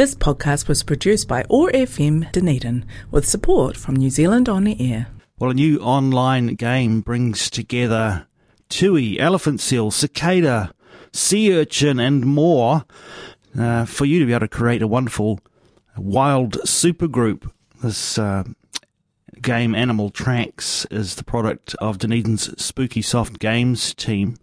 This podcast was produced by OAR FM Dunedin with support from New Zealand On Air. Well, a new online game brings together tui, elephant seal, cicada, sea urchin, and more uh, for you to be able to create a wonderful wild supergroup. This uh, game, Animal Tracks, is the product of Dunedin's Spooky Soft Games team,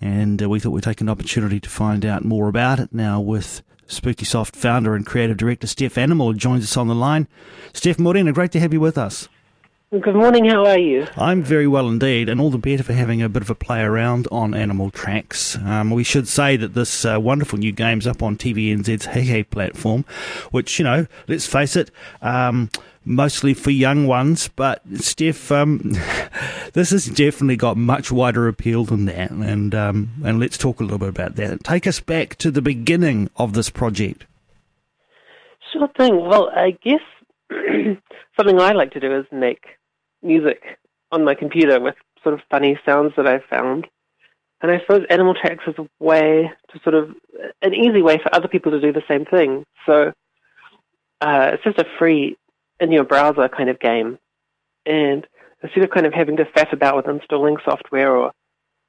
and uh, we thought we'd take an opportunity to find out more about it now with Spooky Soft founder and creative director Steph Animal joins us on the line. Steph Morena, great to have you with us. Good morning, how are you? I'm very well indeed, and all the better for having a bit of a play around on Animal Tracks. Um, we should say that this uh, wonderful new game's up on TVNZ's Heihei platform, which, you know, let's face it, um, mostly for young ones, but Steph, um, this has definitely got much wider appeal than that, and, um, and let's talk a little bit about that. Take us back to the beginning of this project. Sure thing. Well, I guess something I like to do is make music on my computer with sort of funny sounds that I've found. And I suppose Animal Tracks is a way to sort of, an easy way for other people to do the same thing. So uh, it's just a free, in your browser kind of game. And instead of kind of having to faff about with installing software or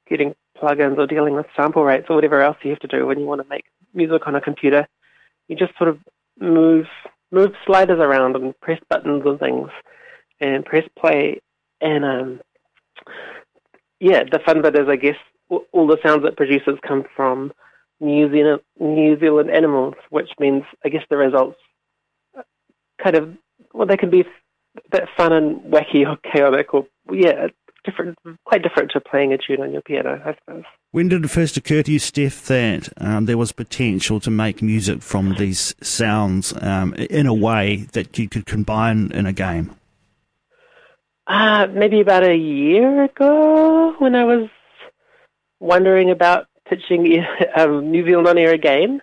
getting plugins or dealing with sample rates or whatever else you have to do when you want to make music on a computer, you just sort of move move sliders around and press buttons and things and press play. And um, yeah, the fun bit is, I guess, all the sounds it produces come from New Zealand, New Zealand animals, which means, I guess, the results kind of, well, they can be a bit fun and wacky or chaotic or, yeah, different, quite different to playing a tune on your piano, I suppose. When did it first occur to you, Steph, that um, there was potential to make music from these sounds um, in a way that you could combine in a game? Uh, maybe about a year ago when I was wondering about pitching um, New Zealand on air again.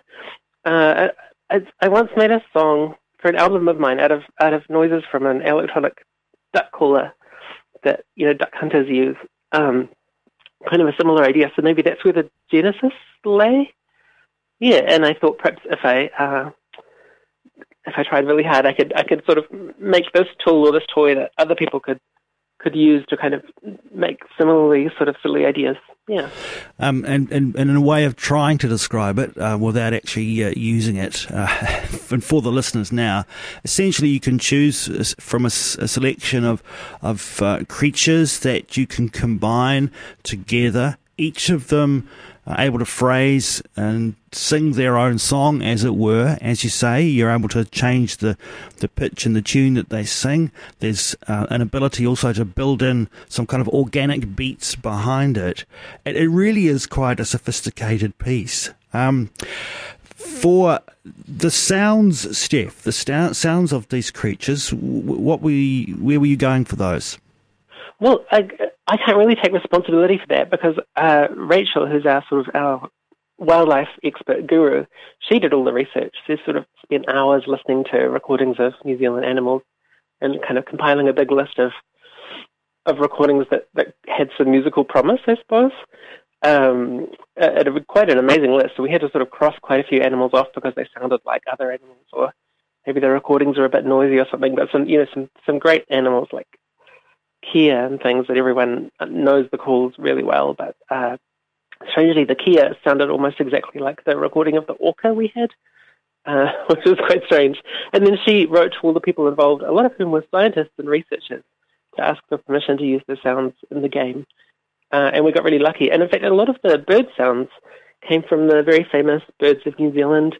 Uh, I, I once made a song for an album of mine out of out of noises from an electronic duck caller that you know duck hunters use. Um, kind of a similar idea. So maybe that's where the genesis lay. Yeah, and I thought perhaps if I uh, if I tried really hard, I could I could sort of make this tool or this toy that other people could could use to kind of make similarly sort of silly ideas. Yeah. Um, and, and, and in a way of trying to describe it uh, without actually uh, using it, uh, and for the listeners now, essentially you can choose from a, a selection of, of uh, creatures that you can combine together, each of them able to phrase and sing their own song, as it were. As you say, you're able to change the, the pitch and the tune that they sing. There's uh, an ability also to build in some kind of organic beats behind it. It, it really is quite a sophisticated piece. Um, for the sounds, Steph, the sounds of these creatures, what were you, where were you going for those? Well, I, I can't really take responsibility for that because uh, Rachel, who's our sort of our wildlife expert guru, she did all the research. She sort of spent hours listening to recordings of New Zealand animals and kind of compiling a big list of of recordings that, that had some musical promise, I suppose. Um, it, it quite an amazing list. So we had to sort of cross quite a few animals off because they sounded like other animals, or maybe the recordings are a bit noisy or something. But some, you know, some some great animals like kea and things that everyone knows the calls really well, but uh, strangely the kea sounded almost exactly like the recording of the orca we had, uh, which was quite strange. And then she wrote to all the people involved, a lot of whom were scientists and researchers, to ask for permission to use the sounds in the game. Uh, and we got really lucky. And in fact, a lot of the bird sounds came from the very famous Birds of New Zealand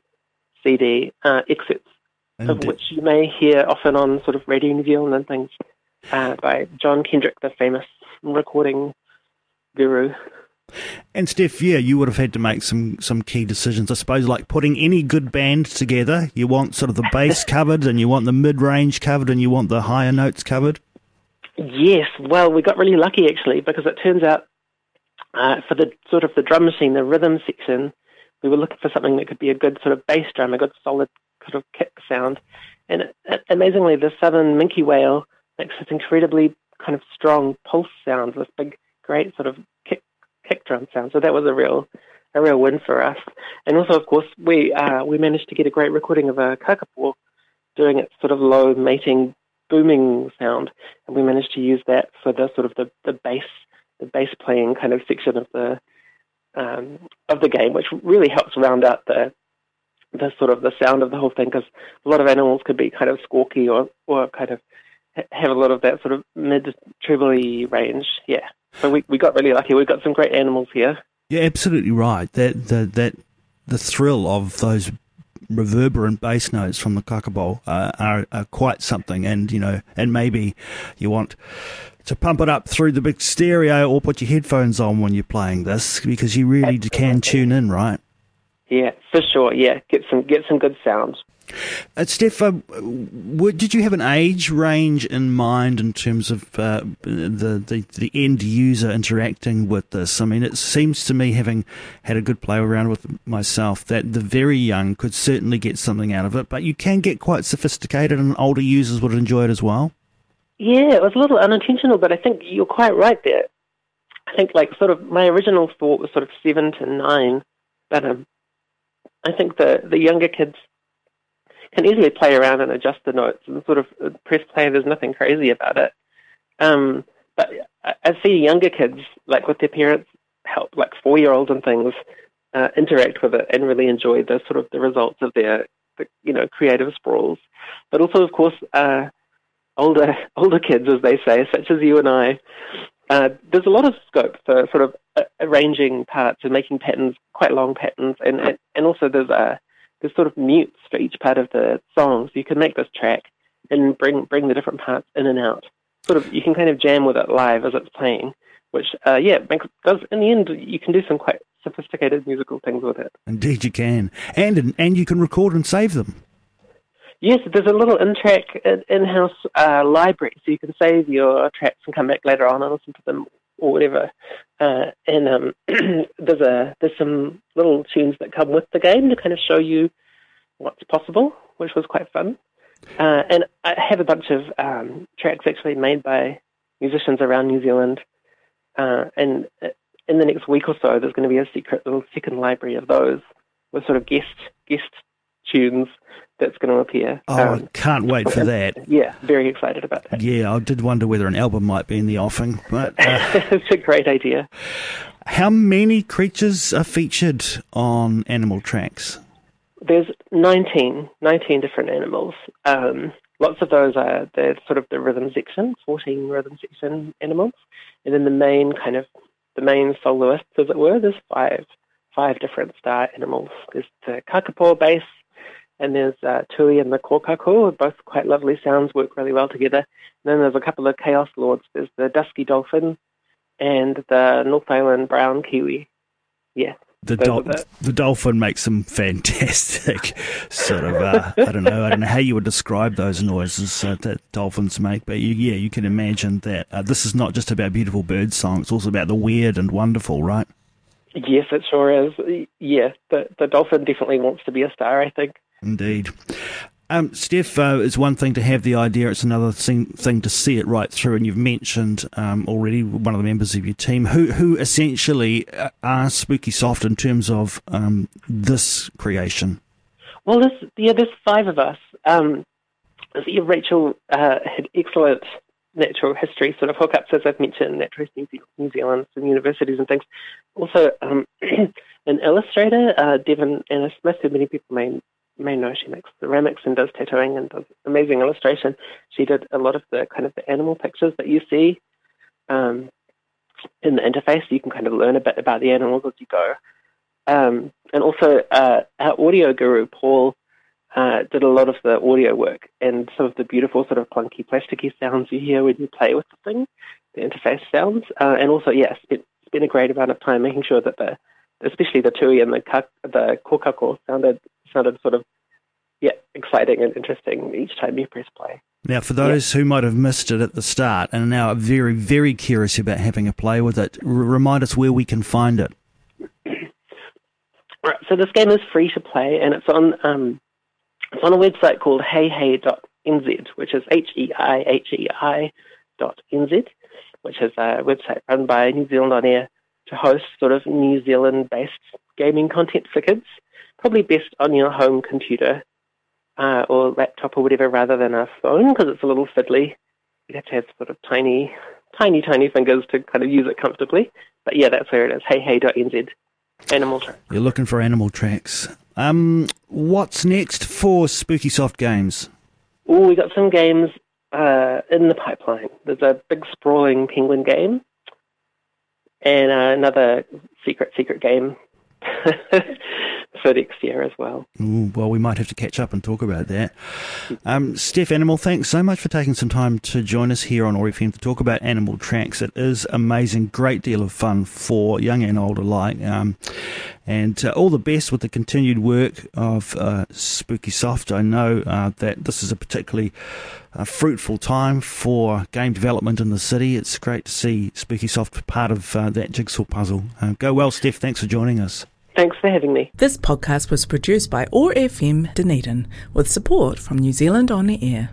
CD uh, excerpts, of which you may hear often on sort of Radio New Zealand and things uh, by John Kendrick, the famous recording guru. And Steph, yeah, you would have had to make some some key decisions, I suppose, like putting any good band together. You want sort of the bass covered, and you want the mid range covered, and you want the higher notes covered. Yes, well, we got really lucky actually because it turns out uh, for the sort of the drum machine, the rhythm section, we were looking for something that could be a good sort of bass drum, a good solid sort of kick sound. And it, amazingly, the southern minke whale makes this incredibly kind of strong pulse sound, this big, great sort of kick kick drum sound. So that was a real a real win for us. And also, of course, we uh, we managed to get a great recording of a kakapo doing its sort of low mating booming sound, and we managed to use that for the sort of the, the bass the bass playing kind of section of the um, of the game, which really helps round out the the sort of the sound of the whole thing because a lot of animals could be kind of squawky or or kind of have a lot of that sort of mid trebly range. Yeah, so we we got really lucky. We've got some great animals here. Yeah, absolutely right. That the that the thrill of those reverberant bass notes from the kakapo uh, are, are quite something. And you know, and maybe you want to pump it up through the big stereo or put your headphones on when you're playing this because you really Absolutely. can tune in, right? Yeah, for sure. Yeah, get some get some good sounds. Uh, Steph, uh, did you have an age range in mind in terms of uh, the, the, the end user interacting with this? I mean, it seems to me, having had a good play around with myself, that the very young could certainly get something out of it, but you can get quite sophisticated, and older users would enjoy it as well. Yeah, it was a little unintentional, but I think you're quite right there. I think, like, sort of, my original thought was sort of seven to nine, but um, I think the the younger kids can easily play around and adjust the notes and sort of press play. There's nothing crazy about it. Um, but I, see younger kids, like with their parents, help, like four year olds and things, uh, interact with it and really enjoy the sort of the results of their, the, you know, creative sprawls. But also, of course, uh, older older kids, as they say, such as you and I. Uh, there's a lot of scope for sort of uh, arranging parts and making patterns, quite long patterns, and and also there's a there's sort of mutes for each part of the song, so you can make this track and bring bring the different parts in and out. Sort of, you can kind of jam with it live as it's playing, which uh, yeah, makes, does in the end you can do some quite sophisticated musical things with it. Indeed, you can, and and you can record and save them. Yes, there's a little in-track in-house uh, library, so you can save your tracks and come back later on and listen to them or whatever. Uh, and um, there's a there's some little tunes that come with the game to kind of show you what's possible, which was quite fun. Uh, and I have a bunch of um, tracks actually made by musicians around New Zealand. Uh, and uh, in the next week or so, there's going to be a secret little second library of those with sort of guest guest tunes that's going to appear. Oh, um, I can't wait for that. Yeah, very excited about that. Yeah, I did wonder whether an album might be in the offing, but uh, it's a great idea. How many creatures are featured on Animal Tracks? There's 19, 19 different animals. Um, lots of those are the sort of the rhythm section, 14 rhythm section animals, and then the main kind of the main soloists, as it were. There's five, five different star animals. There's the kakapo bass, and there's uh, Tui and the Kokako, both quite lovely sounds, work really well together. And then there's a couple of Chaos Lords. There's the Dusky Dolphin and the North Island Brown Kiwi. Yeah. The, dol- the dolphin makes some fantastic sort of uh, I don't know I don't know how you would describe those noises uh, that dolphins make, but you, yeah, you can imagine that uh, this is not just about beautiful bird song; it's also about the weird and wonderful, right? Yes, it sure is. Yeah, the the dolphin definitely wants to be a star. I think. Indeed. Um, Steph, uh, it's one thing to have the idea, it's another thing, thing to see it right through. And you've mentioned um, already one of the members of your team who, who essentially uh, are Spooky Soft in terms of um, this creation. Well, there's, yeah, there's five of us. Um, Rachel uh, had excellent natural history sort of hookups, as I've mentioned, Natural History New Zealand, some universities and things. Also, um, an illustrator, uh, Devon Anna Smith, who many people may may know she makes ceramics and does tattooing and does amazing illustration. She did a lot of the kind of the animal pictures that you see um, in the interface. You can kind of learn a bit about the animals as you go. Um, and also, uh, our audio guru Paul uh, did a lot of the audio work and some of the beautiful sort of clunky, plasticky sounds you hear when you play with the thing, the interface sounds. Uh, and also, yes, yeah, spent, spent a great amount of time making sure that the especially the tui and the kak, the kokako sounded sounded sort of yeah exciting and interesting each time you press play. Now, for those yeah. who might have missed it at the start and now are very very curious about having a play with it, r- remind us where we can find it. right, so this game is free to play and it's on um, it's on a website called heihei.nz, which is H E I H E I dot nz, which is a website run by New Zealand On Air to host sort of New Zealand based gaming content for kids. Probably best on your home computer uh, or laptop or whatever rather than a phone because it's a little fiddly. You have to have sort of tiny, tiny, tiny fingers to kind of use it comfortably. But yeah, that's where it is. Hey Animal Tracks. You're looking for Animal Tracks. Um, what's next for Spooky Soft Games? Oh, we got some games uh, in the pipeline. There's a big sprawling penguin game and uh, another secret secret game for next year as well. Ooh, well, we might have to catch up and talk about that. Um, Steph Animal, thanks so much for taking some time to join us here on OAR FM to talk about Animal Tracks. It is amazing, great deal of fun for young and old alike. Um, and uh, all the best with the continued work of uh, Spooky Soft. I know uh, that this is a particularly uh, fruitful time for game development in the city. It's great to see Spooky Soft part of uh, that jigsaw puzzle. Uh, go well, Steph. Thanks for joining us. Thanks for having me. This podcast was produced by OAR FM Dunedin with support from New Zealand On the Air.